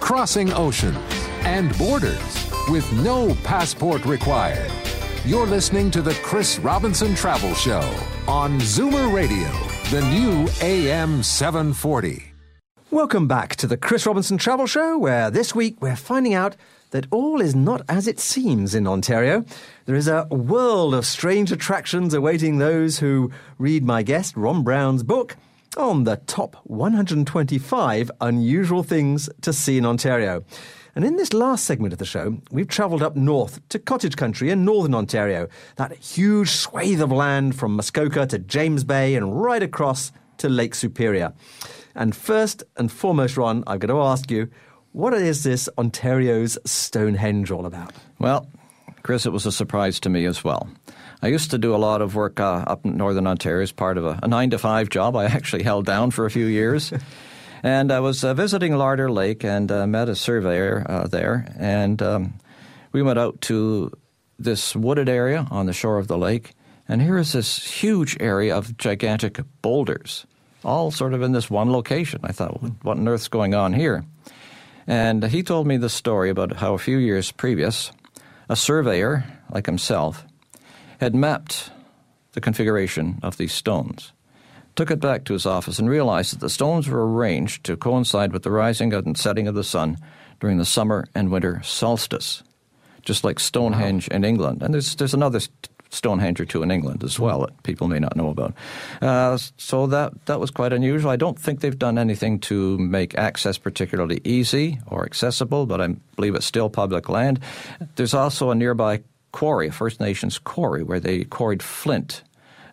Crossing oceans and borders with no passport required. You're listening to the Chris Robinson Travel Show on Zoomer Radio, the new AM 740. Welcome back to the Chris Robinson Travel Show, where this week we're finding out that all is not as it seems in Ontario. There is a world of strange attractions awaiting those who read my guest, Ron Brown's book on the top 125 unusual things to see in Ontario. And in this last segment of the show, we've travelled up north to cottage country in northern Ontario, that huge swathe of land from Muskoka to James Bay and right across to Lake Superior. And first and foremost, Ron, I'm going to ask you, what is this Ontario's Stonehenge all about? Well, Chris, it was a surprise to me as well. I used to do a lot of work uh, up in Northern Ontario as part of a, a, nine to five job I *laughs* actually held down for a few years. *laughs* and I was uh, visiting Larder Lake and uh, met a surveyor uh, there. And um, we went out to this wooded area on the shore of the lake. And here is this huge area of gigantic boulders, all sort of in this one location. I thought, what on earth's going on here? And he told me the story about how a few years previous, a surveyor like himself had mapped the configuration of these stones, took it back to his office, and realized that the stones were arranged to coincide with the rising and setting of the sun during the summer and winter solstice, just like Stonehenge wow. in England. And there's, there's another Stonehenge or two in England as well that people may not know about. Uh, so that that was quite unusual. I don't think they've done anything to make access particularly easy or accessible, but I believe it's still public land. There's also a nearby quarry, a First Nations quarry, where they quarried flint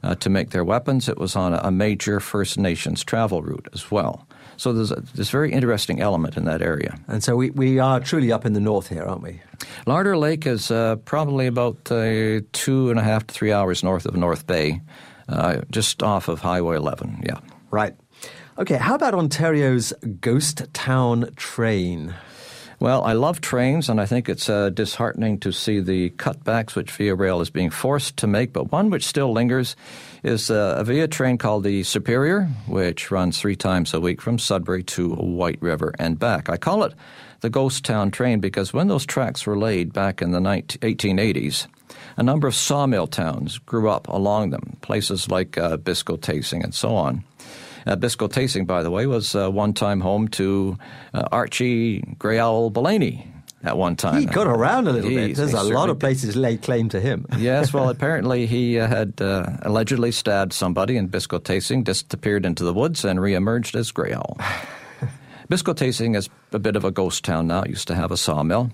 uh, to make their weapons. It was on a, a, major First Nations travel route as well. So there's a, this very interesting element in that area. And so we, we are truly up in the north here, aren't we? Larder Lake is uh, probably about uh, two and a half to three hours north of North Bay, uh, just off of Highway 11, yeah. Right. Okay, how about Ontario's ghost town train? Well, I love trains, and I think it's uh, disheartening to see the cutbacks which Via Rail is being forced to make. But one which still lingers is uh, a Via train called the Superior, which runs three times a week from Sudbury to White River and back. I call it the Ghost Town train because when those tracks were laid back in the 19- 1880s, a number of sawmill towns grew up along them, places like uh, Biscotasing and so on. Uh, Biscotasing, by the way, was uh, one time home to uh, Archie Grey Owl Belaney at one time. He got around a little he, bit. There's a lot of places lay claim to him. *laughs* yes, well, apparently he uh, had uh, allegedly stabbed somebody in Biscotasing, disappeared into the woods, and reemerged as Grey Owl. *laughs* Biscotasing is a bit of a ghost town now. It used to have a sawmill.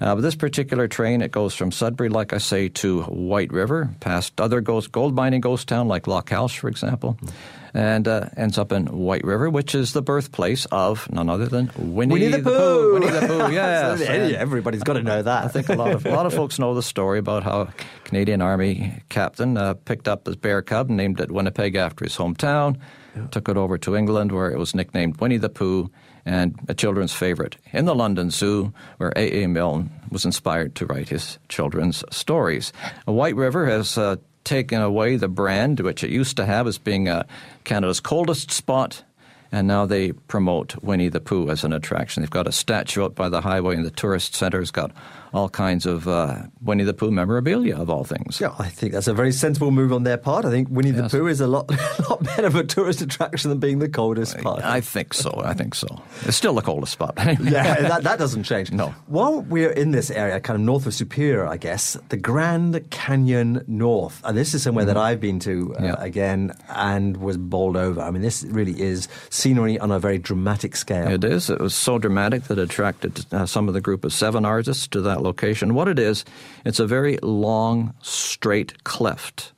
Uh, but this particular train, it goes from Sudbury, like I say, to White River, past other ghost, gold mining ghost town like Lochalsh, for example. Mm and uh, ends up in White River, which is the birthplace of none other than Winnie, Winnie the, the Pooh. Pooh. Winnie the Pooh, *laughs* yes. Everybody's got to know that. I think a lot of a lot of folks know the story about how Canadian Army captain uh, picked up his bear cub and named it Winnipeg after his hometown, yeah. took it over to England where it was nicknamed Winnie the Pooh and a children's favorite in the London Zoo, where A. A. Milne was inspired to write his children's stories. White River has uh, taken away the brand, which it used to have as being uh, Canada's coldest spot, and now they promote Winnie the Pooh as an attraction. They've got a statue out by the highway, and the tourist centre has got all kinds of uh, Winnie the Pooh memorabilia of all things. Yeah, I think that's a very sensible move on their part. I think Winnie yes. the Pooh is a lot, a *laughs* lot better of a tourist attraction than being the coldest spot. I think so. I think so. It's still the coldest spot. yeah, that, *laughs* that doesn't change. No. While we're in this area, kind of north of Superior, I guess, the Grand Canyon North, and this is somewhere mm. that I've been to uh, yeah. again and was bowled over. I mean, this really is scenery on a very dramatic scale. It is. It was so dramatic that it attracted uh, some of the group of seven artists to that location. What it is, it's a very long, straight cleft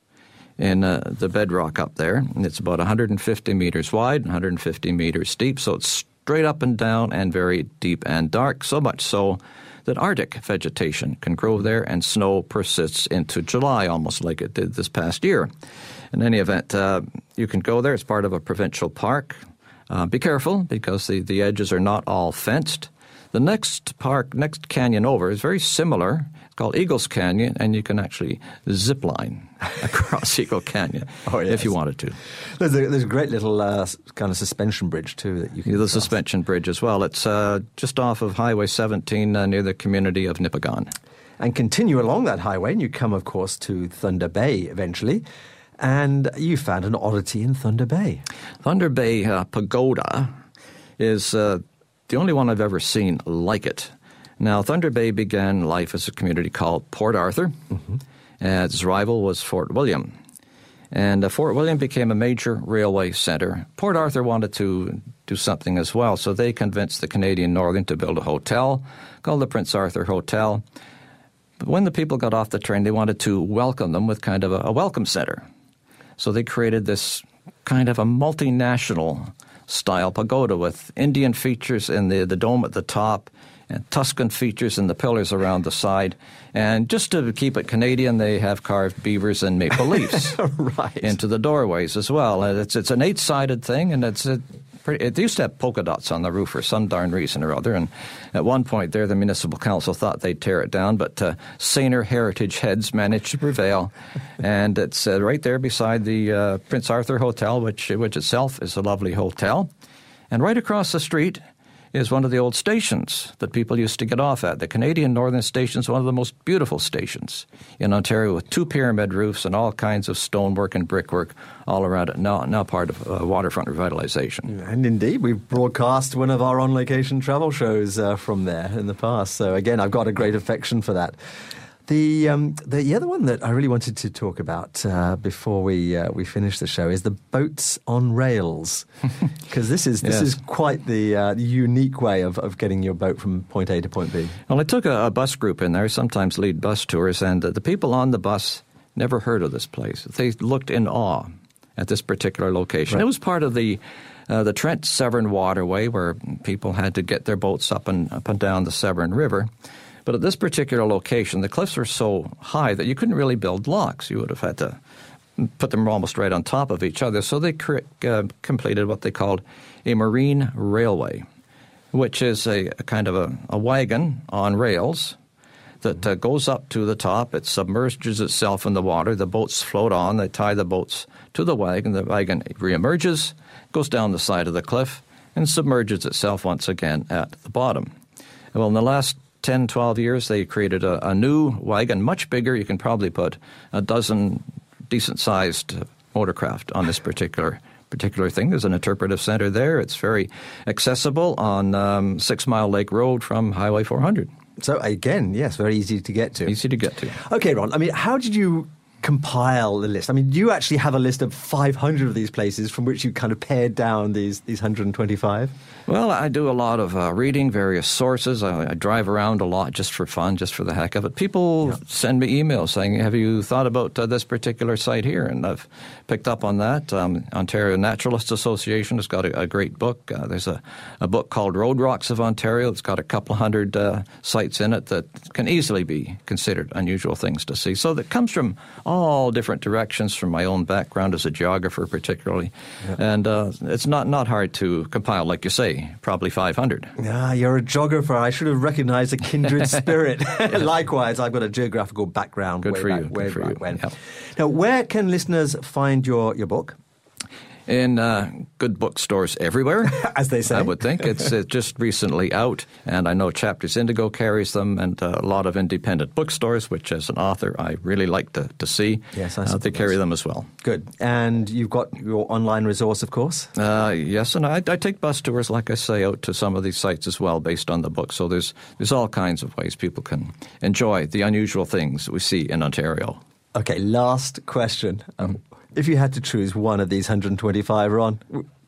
in uh, the bedrock up there. It's about 150 meters wide, 150 meters deep, so it's straight up and down and very deep and dark, so much so that Arctic vegetation can grow there and snow persists into July, almost like it did this past year. In any event, uh, you can go there. It's part of a provincial park. Uh, be careful because the, the edges are not all fenced. The next park, next canyon over, is very similar. It's called Eagles Canyon, and you can actually zip line *laughs* across Eagle Canyon *laughs* oh, yes. if you wanted to. There's a, there's a great little uh, kind of suspension bridge too that you can. The suspension bridge as well. It's uh, just off of Highway 17 uh, near the community of Nipigon. And continue along that highway, and you come, of course, to Thunder Bay eventually and you found an oddity in Thunder Bay. Thunder Bay uh, Pagoda is uh, the only one I've ever seen like it. Now, Thunder Bay began life as a community called Port Arthur. Mm-hmm. its rival was Fort William. And uh, Fort William became a major railway center. Port Arthur wanted to do something as well, so they convinced the Canadian Northern to build a hotel called the Prince Arthur Hotel. But when the people got off the train, they wanted to welcome them with kind of a, a welcome center. So they created this kind of a multinational style pagoda with Indian features in the, the dome at the top and Tuscan features in the pillars around the side. And just to keep it Canadian, they have carved beavers and maple *laughs* leaves right. into the doorways as well. It's, it's an eight sided thing, and it's a pretty, it used to have polka dots on the roof for some darn reason or other. And at one point there, the municipal council thought they'd tear it down, but uh, saner heritage heads managed to prevail. *laughs* and it's uh, right there beside the uh, Prince Arthur Hotel, which, which itself is a lovely hotel. And right across the street is one of the old stations that people used to get off at. The Canadian Northern Station is one of the most beautiful stations in Ontario with two pyramid roofs and all kinds of stonework and brickwork all around it, now, now part of uh, waterfront revitalization. And indeed, we've broadcast one of our on location travel shows uh, from there in the past. So, again, I've got a great affection for that. The um, the other one that I really wanted to talk about uh, before we uh, we finish the show is the boats on rails, *laughs* because this is this yes. is quite the uh, unique way of, of getting your boat from point A to point B. Well, I took a, a bus group in there, sometimes lead bus tours, and the people on the bus never heard of this place. They looked in awe at this particular location. Right. It was part of the uh, the Trent Severn Waterway, where people had to get their boats up and up and down the Severn River. But at this particular location, the cliffs were so high that you couldn't really build locks. You would have had to put them almost right on top of each other. So they cre- uh, completed what they called a marine railway, which is a, a kind of a, a, wagon on rails that uh, goes up to the top. It submerges itself in the water. The boats float on. They tie the boats to the wagon. The wagon reemerges, goes down the side of the cliff, and submerges itself once again at the bottom. Well, in the last 10, 12 years, they created a, a new wagon, much bigger. You can probably put a dozen decent sized motorcraft on this particular particular thing. There's an interpretive center there. It's very accessible on um, Six Mile Lake Road from Highway 400. So again, yes, very easy to get to. Easy to get to. Okay, Ron. I mean, how did you compile the list? I mean, you actually have a list of 500 of these places from which you kind of pared down these these 125. Well, I do a lot of uh, reading, various sources. I, I, drive around a lot just for fun, just for the heck of it. People yeah. send me emails saying, "Have you thought about uh, this particular site here?" And I've picked up on that. Um, Ontario Naturalists Association has got a, a great book. Uh, there's a, a book called Road Rocks of Ontario. It's got a couple hundred uh, sites in it that can easily be considered unusual things to see. So that comes from all different directions, from my own background as a geographer, particularly, yeah. and uh, it's not not hard to compile, like you say probably 500. Yeah, you're a geographer. I should have recognized a kindred *laughs* spirit. *laughs* *laughs* Likewise, I've got a geographical background. Good for back, you. Good for back you. Yep. Now, where can listeners find your, your book? In uh, good bookstores everywhere, *laughs* as they say. I would think it's, it's just recently out, and I know Chapters Indigo carries them, and uh, a lot of independent bookstores, which as an author I really like to, to see. Yes, I uh, they carry them as well. Good, and you've got your online resource, of course. Uh, yes, and I, I take bus tours, like I say, out to some of these sites as well, based on the book. So there's there's all kinds of ways people can enjoy the unusual things we see in Ontario. Okay, last question. Um, if you had to choose one of these 125, Ron,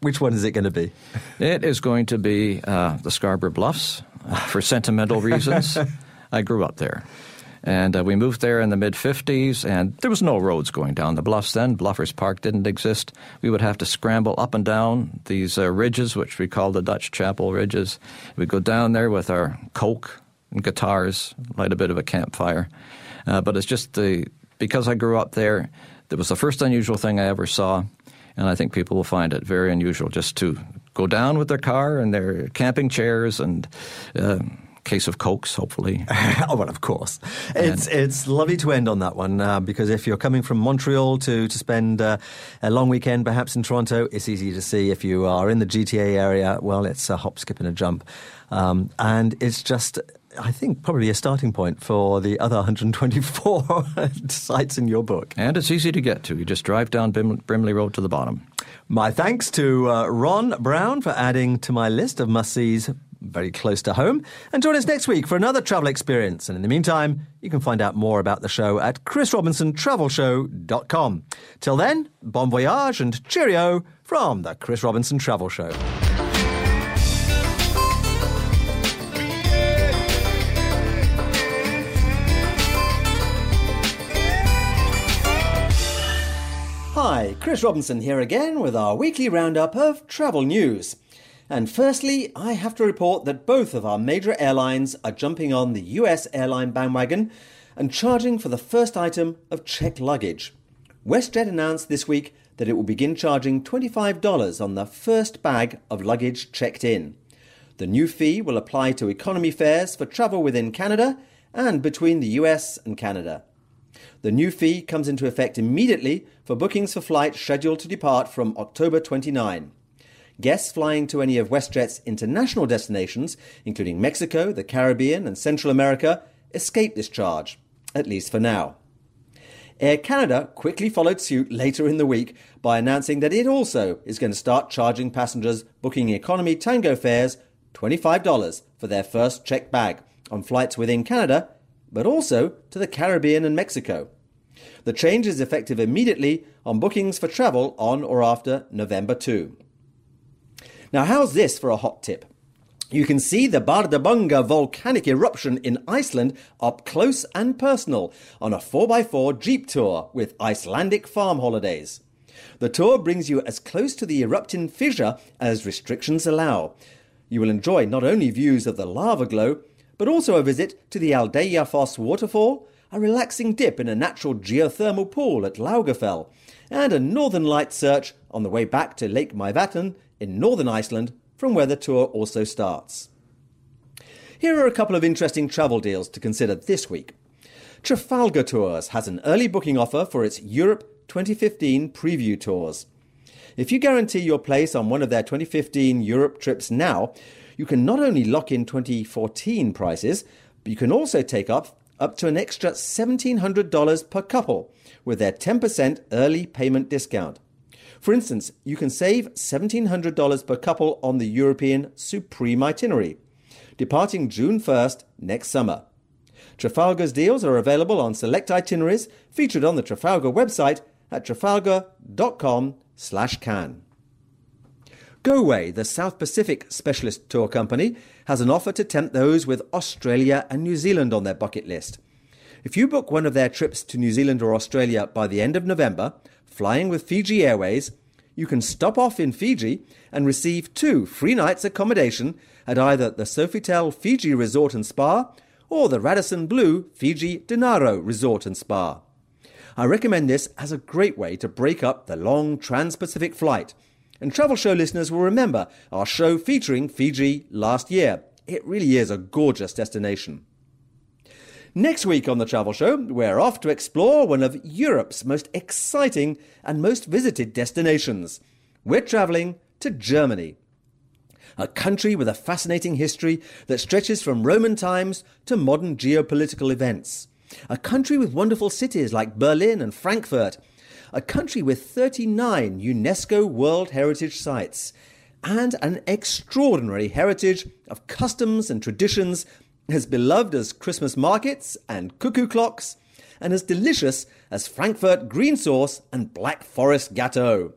which one is it going to be? It is going to be uh, the Scarborough Bluffs uh, for sentimental reasons. *laughs* I grew up there. And uh, we moved there in the mid 50s, and there was no roads going down the bluffs then. Bluffers Park didn't exist. We would have to scramble up and down these uh, ridges, which we call the Dutch Chapel Ridges. We'd go down there with our Coke and guitars, light a bit of a campfire. Uh, but it's just the because I grew up there, it was the first unusual thing I ever saw. And I think people will find it very unusual just to go down with their car and their camping chairs and. Uh, case of cokes, hopefully. *laughs* oh well, of course. It's and, it's lovely to end on that one uh, because if you're coming from Montreal to to spend uh, a long weekend, perhaps in Toronto, it's easy to see. If you are in the GTA area, well, it's a hop, skip, and a jump, um, and it's just. I think probably a starting point for the other 124 *laughs* sites in your book. And it's easy to get to. You just drive down Brim- Brimley Road to the bottom. My thanks to uh, Ron Brown for adding to my list of must sees very close to home. And join us next week for another travel experience. And in the meantime, you can find out more about the show at chrisrobinsontravelshow.com. Till then, bon voyage and cheerio from the Chris Robinson Travel Show. Chris Robinson here again with our weekly roundup of travel news. And firstly, I have to report that both of our major airlines are jumping on the US airline bandwagon and charging for the first item of checked luggage. WestJet announced this week that it will begin charging $25 on the first bag of luggage checked in. The new fee will apply to economy fares for travel within Canada and between the US and Canada. The new fee comes into effect immediately for bookings for flights scheduled to depart from October 29. Guests flying to any of WestJet's international destinations, including Mexico, the Caribbean, and Central America, escape this charge, at least for now. Air Canada quickly followed suit later in the week by announcing that it also is going to start charging passengers booking economy tango fares $25 for their first checked bag on flights within Canada, but also to the Caribbean and Mexico. The change is effective immediately on bookings for travel on or after November 2. Now, how's this for a hot tip? You can see the Bardarbunga volcanic eruption in Iceland up close and personal on a 4x4 Jeep tour with Icelandic farm holidays. The tour brings you as close to the erupting fissure as restrictions allow. You will enjoy not only views of the lava glow, but also a visit to the Aldeyjarfoss waterfall, a relaxing dip in a natural geothermal pool at Laugafell, and a northern light search on the way back to Lake Mývatn in northern Iceland, from where the tour also starts. Here are a couple of interesting travel deals to consider this week. Trafalgar Tours has an early booking offer for its Europe 2015 preview tours. If you guarantee your place on one of their 2015 Europe trips now, you can not only lock in 2014 prices, but you can also take up up to an extra $1,700 per couple with their 10% early payment discount. For instance, you can save $1,700 per couple on the European Supreme itinerary, departing June 1st next summer. Trafalgar's deals are available on select itineraries featured on the Trafalgar website at trafalgar.com/can. GoWay, the South Pacific specialist tour company, has an offer to tempt those with Australia and New Zealand on their bucket list. If you book one of their trips to New Zealand or Australia by the end of November, flying with Fiji Airways, you can stop off in Fiji and receive two free nights accommodation at either the Sofitel Fiji Resort and Spa or the Radisson Blu Fiji Denarau Resort and Spa. I recommend this as a great way to break up the long trans Pacific flight. And travel show listeners will remember our show featuring Fiji last year. It really is a gorgeous destination. Next week on the Travel Show, we're off to explore one of Europe's most exciting and most visited destinations. we're travelling to Germany. A country with a fascinating history that stretches from Roman times to modern geopolitical events. A country with wonderful cities like Berlin and Frankfurt. A country with 39 UNESCO World Heritage Sites. And an extraordinary heritage of customs and traditions as beloved as Christmas markets and cuckoo clocks, and as delicious as Frankfurt green sauce and Black Forest Gâteau.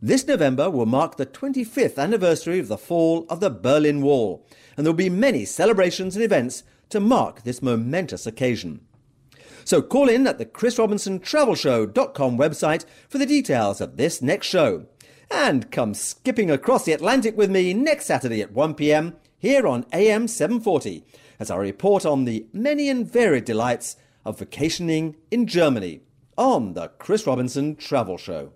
This November will mark the 25th anniversary of the fall of the Berlin Wall, and there will be many celebrations and events to mark this momentous occasion. So call in at the chrisrobinsontravelshow.com website for the details of this next show. And come skipping across the Atlantic with me next Saturday at 1pm here on AM 740 as I report on the many and varied delights of vacationing in Germany on the Chris Robinson Travel Show.